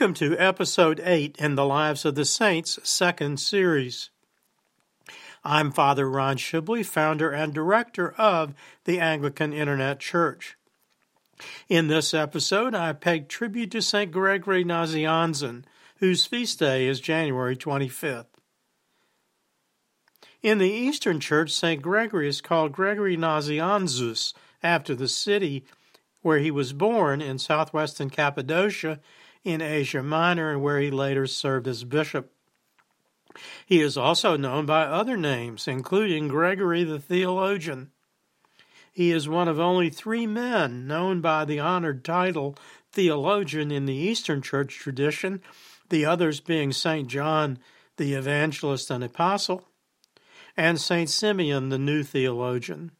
Welcome to episode 8 in the Lives of the Saints second series. I'm Father Ron Shibley, founder and director of the Anglican Internet Church. In this episode, I pay tribute to St. Gregory Nazianzen, whose feast day is January 25th. In the Eastern Church, St. Gregory is called Gregory Nazianzus after the city where he was born in southwestern Cappadocia in Asia Minor and where he later served as bishop. He is also known by other names, including Gregory the Theologian. He is one of only three men known by the honored title theologian in the Eastern Church tradition, the others being St. John the Evangelist and Apostle, and St. Simeon the New Theologian.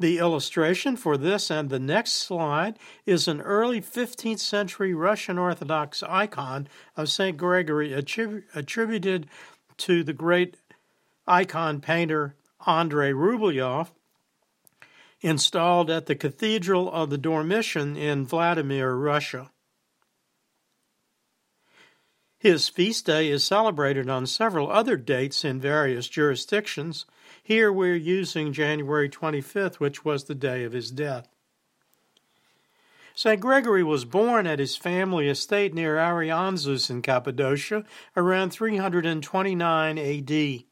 The illustration for this and the next slide is an early 15th century Russian Orthodox icon of St. Gregory attributed to the great icon painter Andrei Rublev, installed at the Cathedral of the Dormition in Vladimir, Russia. His feast day is celebrated on several other dates in various jurisdictions. Here we're using January 25th, which was the day of his death. St. Gregory was born at his family estate near Arianzus in Cappadocia around 329 AD.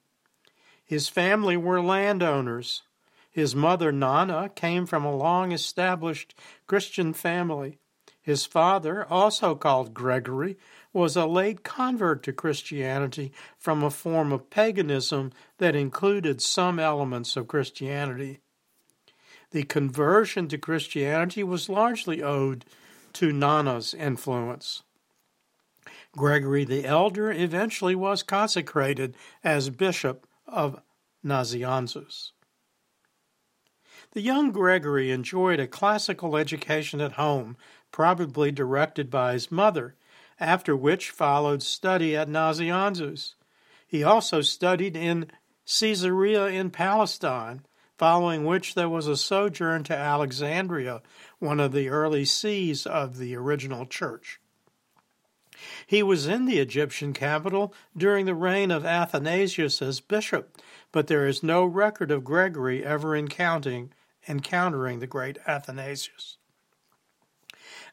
His family were landowners. His mother, Nana, came from a long established Christian family. His father, also called Gregory, was a late convert to Christianity from a form of paganism that included some elements of Christianity. The conversion to Christianity was largely owed to Nana's influence. Gregory the Elder eventually was consecrated as bishop of Nazianzus. The young Gregory enjoyed a classical education at home, probably directed by his mother, after which followed study at Nazianzus. He also studied in Caesarea in Palestine, following which there was a sojourn to Alexandria, one of the early sees of the original church. He was in the Egyptian capital during the reign of Athanasius as bishop, but there is no record of Gregory ever encountering, encountering the great Athanasius.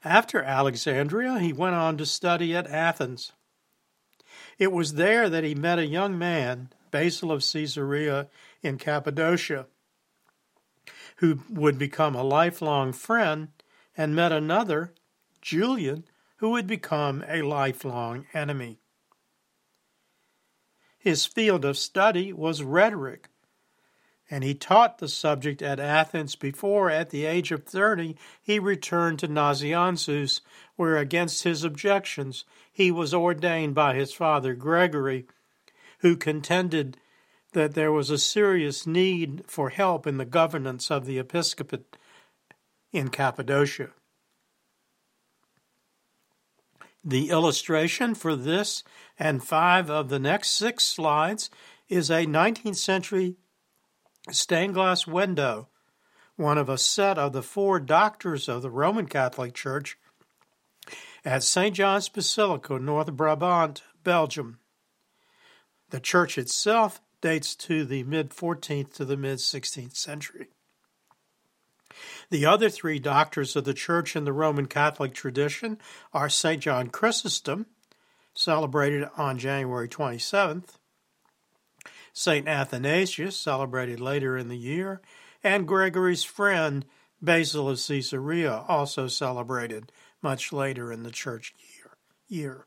After Alexandria, he went on to study at Athens. It was there that he met a young man, Basil of Caesarea in Cappadocia, who would become a lifelong friend, and met another, Julian, who would become a lifelong enemy. His field of study was rhetoric, and he taught the subject at Athens before, at the age of 30, he returned to Nazianzus, where, against his objections, he was ordained by his father Gregory, who contended that there was a serious need for help in the governance of the episcopate in Cappadocia. The illustration for this and five of the next six slides is a 19th century stained glass window, one of a set of the four doctors of the Roman Catholic Church at St. John's Basilica, North Brabant, Belgium. The church itself dates to the mid 14th to the mid 16th century. The other three doctors of the church in the Roman Catholic tradition are St. John Chrysostom, celebrated on January 27th, St. Athanasius, celebrated later in the year, and Gregory's friend Basil of Caesarea, also celebrated much later in the church year. year.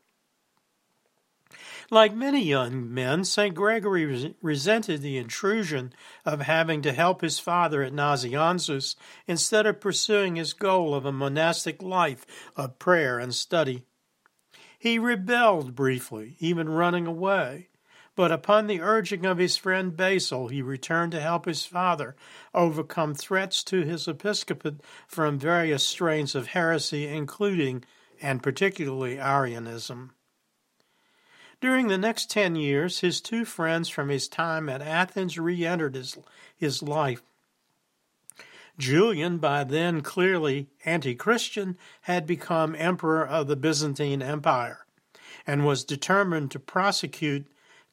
Like many young men, St. Gregory resented the intrusion of having to help his father at Nazianzus instead of pursuing his goal of a monastic life of prayer and study. He rebelled briefly, even running away. But upon the urging of his friend Basil, he returned to help his father overcome threats to his episcopate from various strains of heresy, including and particularly Arianism. During the next ten years, his two friends from his time at Athens re entered his, his life. Julian, by then clearly anti Christian, had become emperor of the Byzantine Empire and was determined to prosecute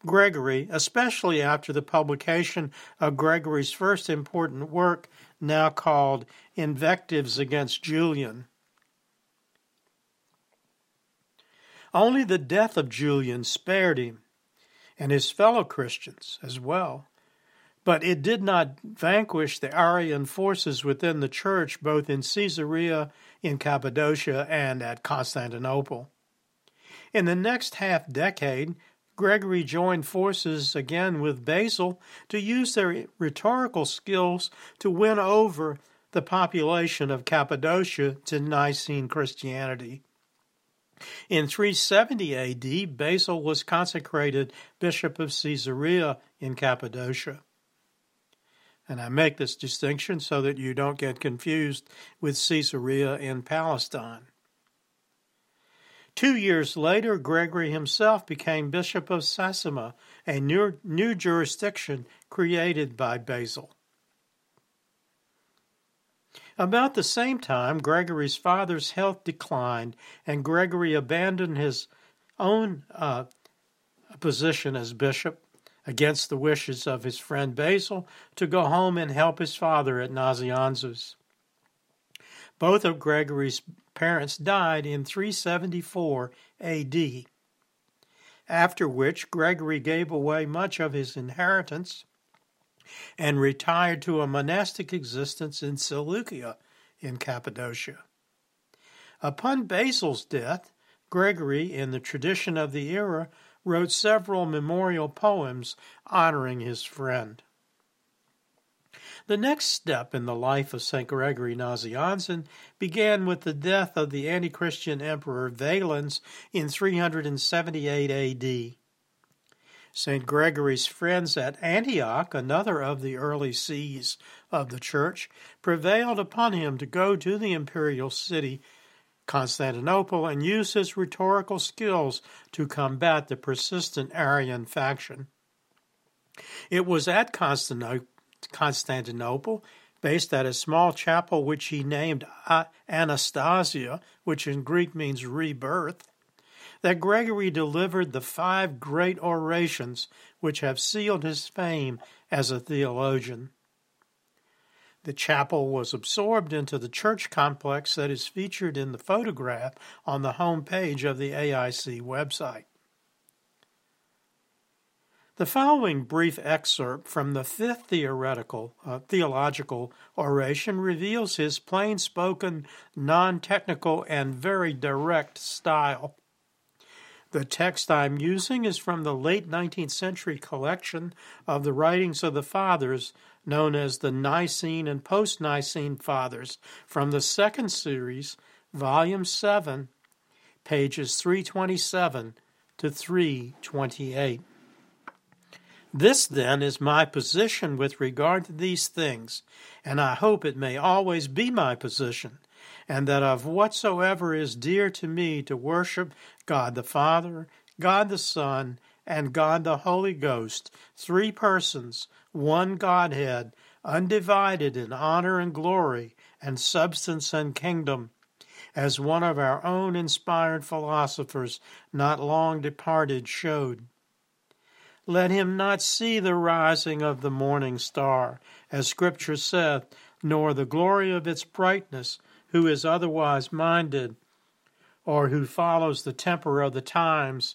Gregory, especially after the publication of Gregory's first important work, now called Invectives Against Julian. Only the death of Julian spared him and his fellow Christians as well. But it did not vanquish the Arian forces within the church, both in Caesarea, in Cappadocia, and at Constantinople. In the next half decade, Gregory joined forces again with Basil to use their rhetorical skills to win over the population of Cappadocia to Nicene Christianity. In 370 AD, Basil was consecrated Bishop of Caesarea in Cappadocia. And I make this distinction so that you don't get confused with Caesarea in Palestine. Two years later, Gregory himself became Bishop of Sasima, a new, new jurisdiction created by Basil. About the same time, Gregory's father's health declined, and Gregory abandoned his own uh, position as bishop against the wishes of his friend Basil to go home and help his father at Nazianzus. Both of Gregory's parents died in 374 AD, after which Gregory gave away much of his inheritance and retired to a monastic existence in Seleucia in Cappadocia. Upon Basil's death, Gregory, in the tradition of the era, wrote several memorial poems honoring his friend. The next step in the life of St. Gregory Nazianzen began with the death of the anti Christian emperor Valens in 378 AD. St. Gregory's friends at Antioch, another of the early sees of the church, prevailed upon him to go to the imperial city, Constantinople, and use his rhetorical skills to combat the persistent Arian faction. It was at Constantinople, based at a small chapel which he named Anastasia, which in Greek means rebirth, that Gregory delivered the five great orations which have sealed his fame as a theologian. The chapel was absorbed into the church complex that is featured in the photograph on the home page of the AIC website. The following brief excerpt from the fifth theoretical uh, theological oration reveals his plain-spoken, non-technical, and very direct style. The text I'm using is from the late 19th century collection of the writings of the Fathers, known as the Nicene and Post Nicene Fathers, from the second series, Volume 7, pages 327 to 328. This, then, is my position with regard to these things, and I hope it may always be my position and that of whatsoever is dear to me to worship God the Father, God the Son, and God the Holy Ghost, three persons, one Godhead, undivided in honor and glory, and substance and kingdom, as one of our own inspired philosophers not long departed showed. Let him not see the rising of the morning star, as Scripture saith, nor the glory of its brightness, who is otherwise minded, or who follows the temper of the times,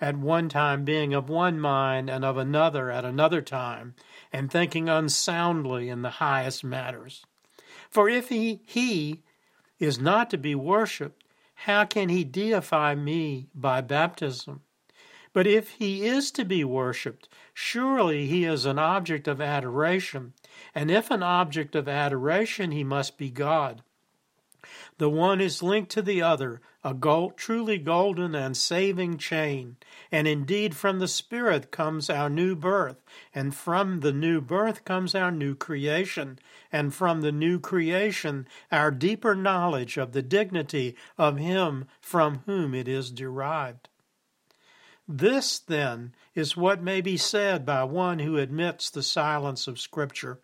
at one time being of one mind and of another at another time, and thinking unsoundly in the highest matters. For if he, he is not to be worshipped, how can he deify me by baptism? But if he is to be worshipped, surely he is an object of adoration, and if an object of adoration, he must be God. The one is linked to the other, a gold, truly golden and saving chain. And indeed, from the Spirit comes our new birth, and from the new birth comes our new creation, and from the new creation, our deeper knowledge of the dignity of Him from whom it is derived. This, then, is what may be said by one who admits the silence of Scripture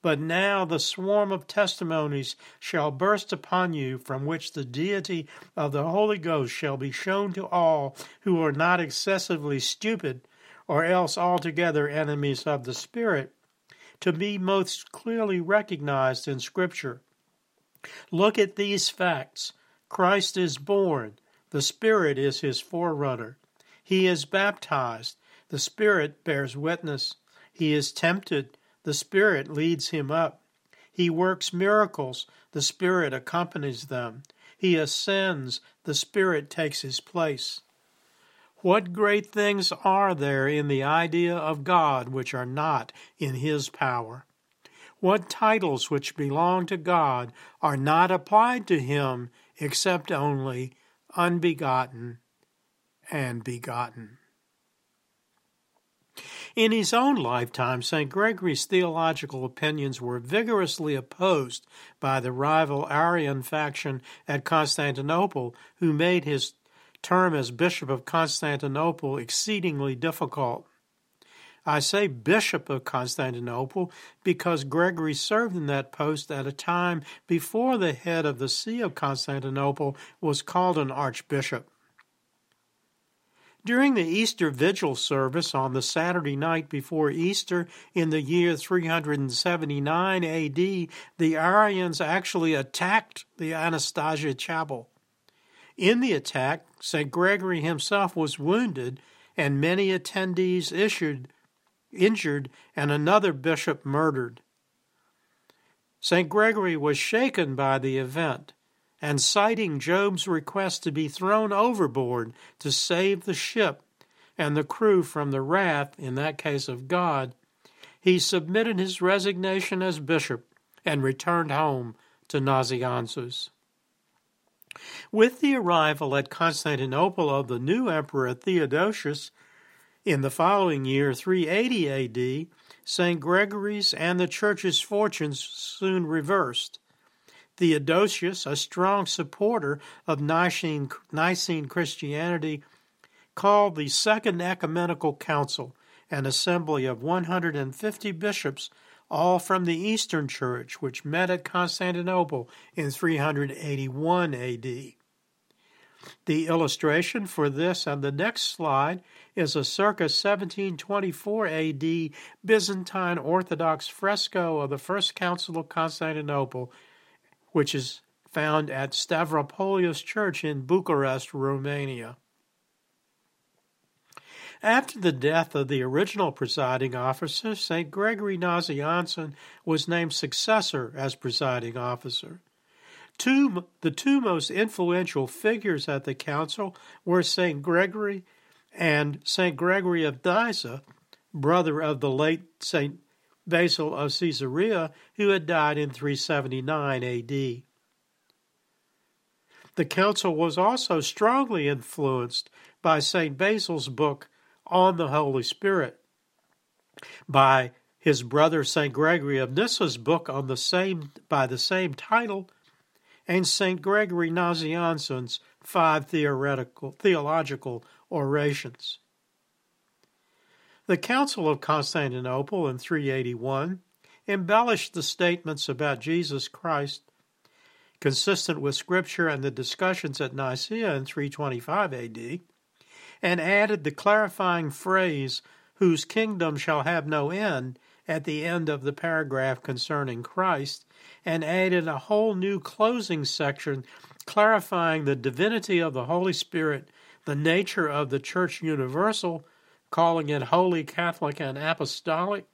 But now the swarm of testimonies shall burst upon you, from which the deity of the Holy Ghost shall be shown to all who are not excessively stupid, or else altogether enemies of the Spirit, to be most clearly recognized in Scripture. Look at these facts Christ is born, the Spirit is his forerunner. He is baptized, the Spirit bears witness. He is tempted, the Spirit leads him up. He works miracles, the Spirit accompanies them. He ascends, the Spirit takes his place. What great things are there in the idea of God which are not in his power? What titles which belong to God are not applied to him except only unbegotten and begotten? In his own lifetime, St. Gregory's theological opinions were vigorously opposed by the rival Arian faction at Constantinople, who made his term as Bishop of Constantinople exceedingly difficult. I say Bishop of Constantinople because Gregory served in that post at a time before the head of the See of Constantinople was called an archbishop. During the Easter Vigil service on the Saturday night before Easter in the year 379 AD, the Arians actually attacked the Anastasia Chapel. In the attack, St. Gregory himself was wounded, and many attendees issued, injured, and another bishop murdered. St. Gregory was shaken by the event and citing Job's request to be thrown overboard to save the ship and the crew from the wrath, in that case of God, he submitted his resignation as bishop and returned home to Nazianzus. With the arrival at Constantinople of the new emperor Theodosius in the following year, 380 AD, St. Gregory's and the church's fortunes soon reversed. Theodosius, a strong supporter of Nicene, Nicene Christianity, called the Second Ecumenical Council, an assembly of 150 bishops, all from the Eastern Church, which met at Constantinople in 381 AD. The illustration for this and the next slide is a circa 1724 AD Byzantine Orthodox fresco of the First Council of Constantinople which is found at Stavropoleos Church in Bucharest, Romania. After the death of the original presiding officer, St. Gregory Nazianzen was named successor as presiding officer. Two, the two most influential figures at the council were St. Gregory and St. Gregory of Nyssa, brother of the late St. Basil of Caesarea, who had died in 379 AD. The council was also strongly influenced by St. Basil's book on the Holy Spirit, by his brother St. Gregory of Nyssa's book on the same by the same title, and St. Gregory Nazianzen's five theoretical theological orations. The Council of Constantinople in 381 embellished the statements about Jesus Christ consistent with Scripture and the discussions at Nicaea in 325 AD, and added the clarifying phrase, whose kingdom shall have no end, at the end of the paragraph concerning Christ, and added a whole new closing section clarifying the divinity of the Holy Spirit, the nature of the Church Universal, calling it Holy, Catholic, and Apostolic,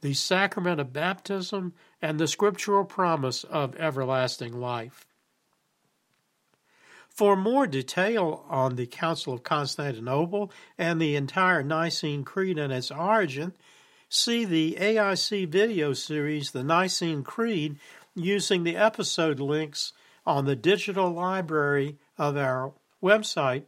the sacrament of baptism, and the scriptural promise of everlasting life. For more detail on the Council of Constantinople and the entire Nicene Creed and its origin, see the AIC video series, The Nicene Creed, using the episode links on the digital library of our website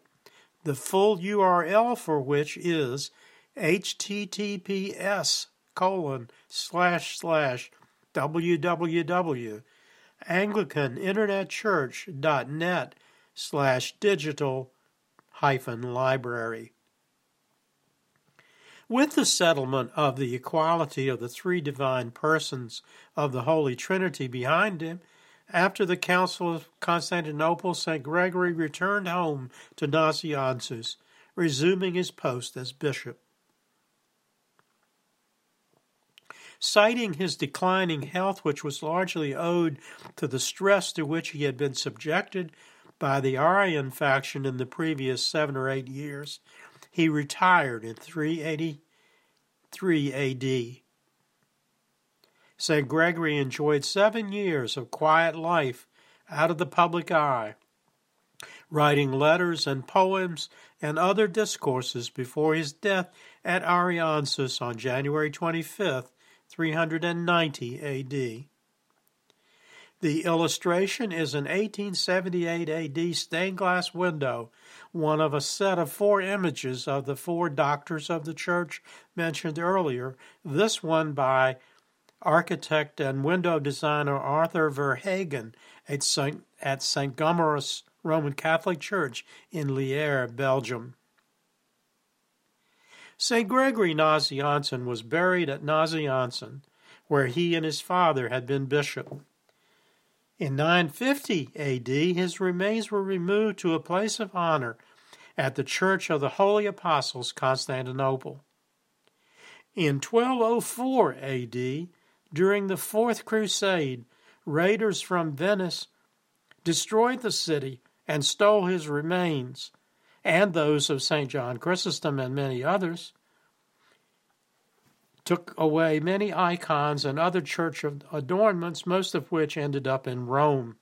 the full URL for which is https colon slash slash www.anglicaninternetchurch.net slash digital hyphen library. With the settlement of the equality of the three divine persons of the Holy Trinity behind him, after the Council of Constantinople, St. Gregory returned home to Nazianzus, resuming his post as bishop. Citing his declining health, which was largely owed to the stress to which he had been subjected by the Arian faction in the previous seven or eight years, he retired in 383 AD. St. Gregory enjoyed seven years of quiet life out of the public eye, writing letters and poems and other discourses before his death at Arianzus on January 25, 390 AD. The illustration is an 1878 AD stained glass window, one of a set of four images of the four doctors of the church mentioned earlier, this one by architect and window designer Arthur Verhaegen at St. at St. Gomarus Roman Catholic Church in Lier, Belgium. St. Gregory Nazianzen was buried at Nazianzen, where he and his father had been bishop. In 950 AD, his remains were removed to a place of honor at the Church of the Holy Apostles, Constantinople. In 1204 AD, during the Fourth Crusade, raiders from Venice destroyed the city and stole his remains, and those of St. John Chrysostom and many others, took away many icons and other church adornments, most of which ended up in Rome.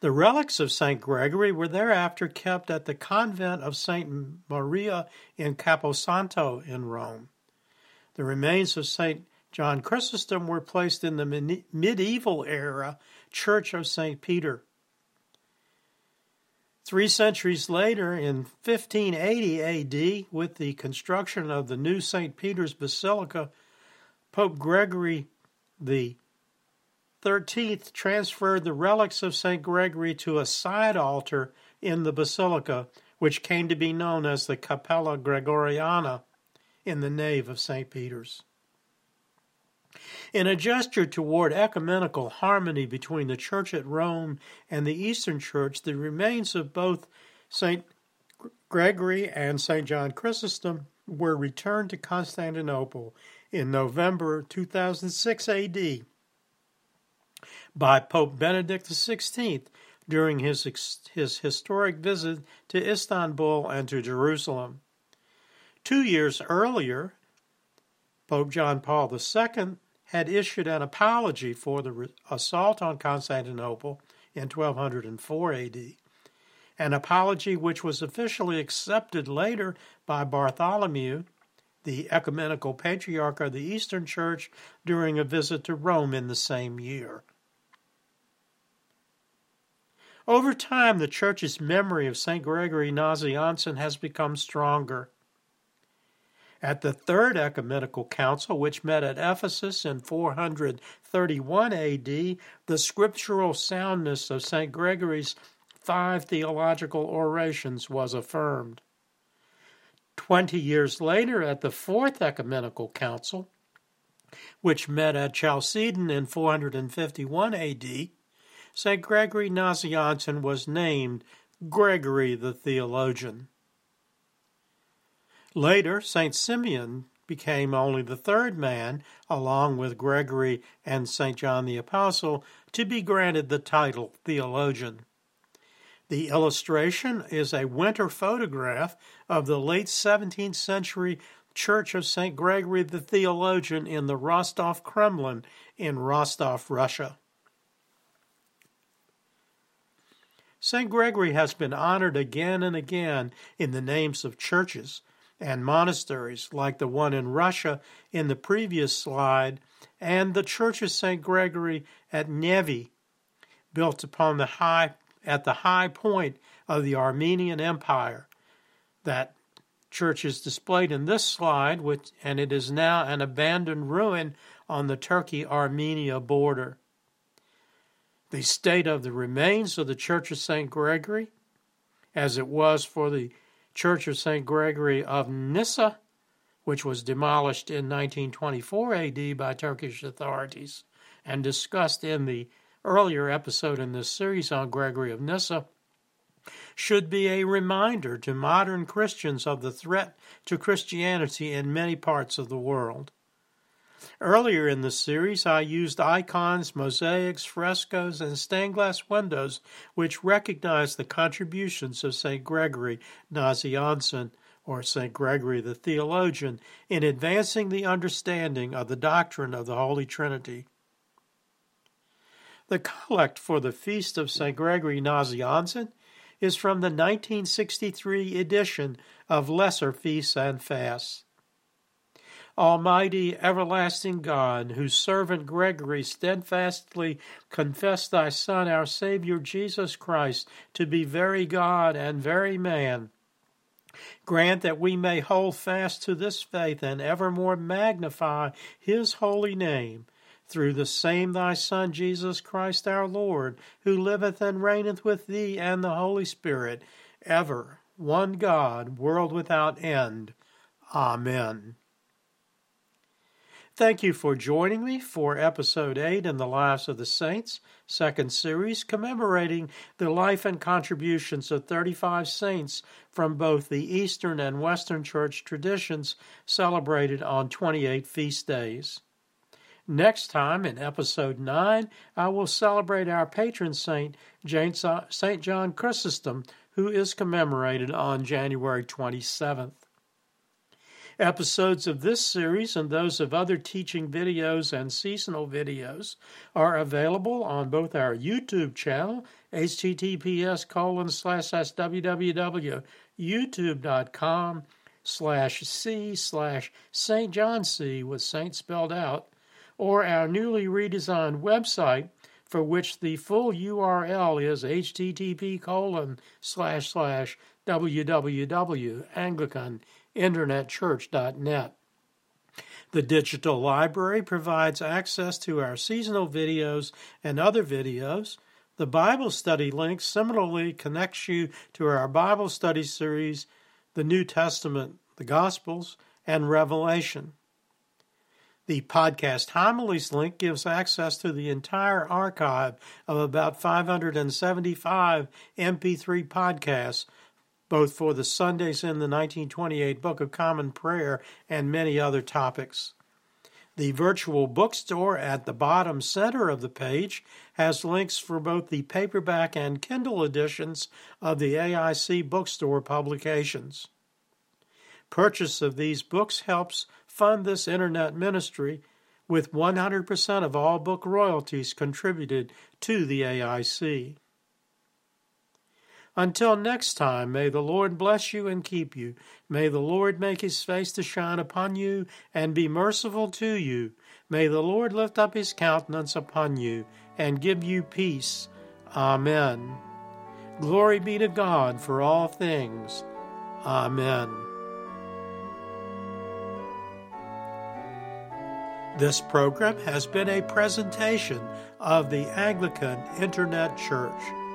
The relics of St. Gregory were thereafter kept at the convent of St. Maria in Caposanto in Rome. The remains of St. John Chrysostom were placed in the medieval era Church of St. Peter. Three centuries later, in 1580 AD, with the construction of the new St. Peter's Basilica, Pope Gregory the Thirteenth transferred the relics of St. Gregory to a side altar in the basilica, which came to be known as the Capella Gregoriana in the nave of St. Peter's. In a gesture toward ecumenical harmony between the Church at Rome and the Eastern Church, the remains of both St. Gregory and St. John Chrysostom were returned to Constantinople in November 2006 AD by Pope Benedict XVI during his, his historic visit to Istanbul and to Jerusalem. Two years earlier, Pope John Paul II had issued an apology for the assault on Constantinople in 1204 AD, an apology which was officially accepted later by Bartholomew, the ecumenical patriarch of the Eastern Church, during a visit to Rome in the same year. Over time, the Church's memory of St. Gregory Nazianzen has become stronger. At the Third Ecumenical Council, which met at Ephesus in 431 AD, the scriptural soundness of St. Gregory's five theological orations was affirmed. Twenty years later, at the Fourth Ecumenical Council, which met at Chalcedon in 451 AD, St. Gregory Nazianzen was named Gregory the Theologian. Later, St. Simeon became only the third man, along with Gregory and St. John the Apostle, to be granted the title theologian. The illustration is a winter photograph of the late 17th century Church of St. Gregory the Theologian in the Rostov Kremlin in Rostov, Russia. St. Gregory has been honored again and again in the names of churches, and monasteries like the one in Russia in the previous slide, and the Church of St. Gregory at Nevi, built upon the high at the high point of the Armenian Empire. That church is displayed in this slide, which, and it is now an abandoned ruin on the Turkey Armenia border. The state of the remains of the Church of St. Gregory, as it was for the Church of St. Gregory of Nyssa which was demolished in 1924 AD by Turkish authorities and discussed in the earlier episode in this series on Gregory of Nyssa, should be a reminder to modern Christians of the threat to Christianity in many parts of the world. Earlier in the series, I used icons, mosaics, frescoes, and stained glass windows which recognize the contributions of St. Gregory Nazianzen, or St. Gregory the theologian, in advancing the understanding of the doctrine of the Holy Trinity. The collect for the Feast of St. Gregory Nazianzen is from the 1963 edition of Lesser Feasts and Fasts. Almighty, everlasting God, whose servant Gregory steadfastly confessed thy Son, our Savior Jesus Christ, to be very God and very man, grant that we may hold fast to this faith and evermore magnify his holy name. Through the same thy Son, Jesus Christ our Lord, who liveth and reigneth with thee and the Holy Spirit, ever, one God, world without end. Amen. Thank you for joining me for episode 8 in the Lives of the Saints, second series commemorating the life and contributions of 35 saints from both the Eastern and Western Church traditions celebrated on 28 feast days. Next time, in episode 9, I will celebrate our patron saint, St. Uh, John Chrysostom, who is commemorated on January 27th. Episodes of this series and those of other teaching videos and seasonal videos are available on both our YouTube channel, https colon slash www.youtube.com slash c slash St. John C with Saint spelled out, or our newly redesigned website, for which the full URL is http colon slash slash www.anglican.com internetchurch.net. The digital library provides access to our seasonal videos and other videos. The Bible study link similarly connects you to our Bible study series, the New Testament, the Gospels, and Revelation. The podcast homilies link gives access to the entire archive of about 575 MP3 podcasts both for the Sundays in the 1928 Book of Common Prayer and many other topics. The virtual bookstore at the bottom center of the page has links for both the paperback and Kindle editions of the AIC bookstore publications. Purchase of these books helps fund this internet ministry, with 100% of all book royalties contributed to the AIC. Until next time, may the Lord bless you and keep you. May the Lord make his face to shine upon you and be merciful to you. May the Lord lift up his countenance upon you and give you peace. Amen. Glory be to God for all things. Amen. This program has been a presentation of the Anglican Internet Church.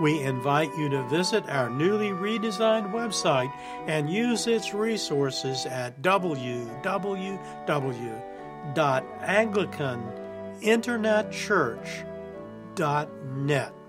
We invite you to visit our newly redesigned website and use its resources at www.anglicaninternetchurch.net.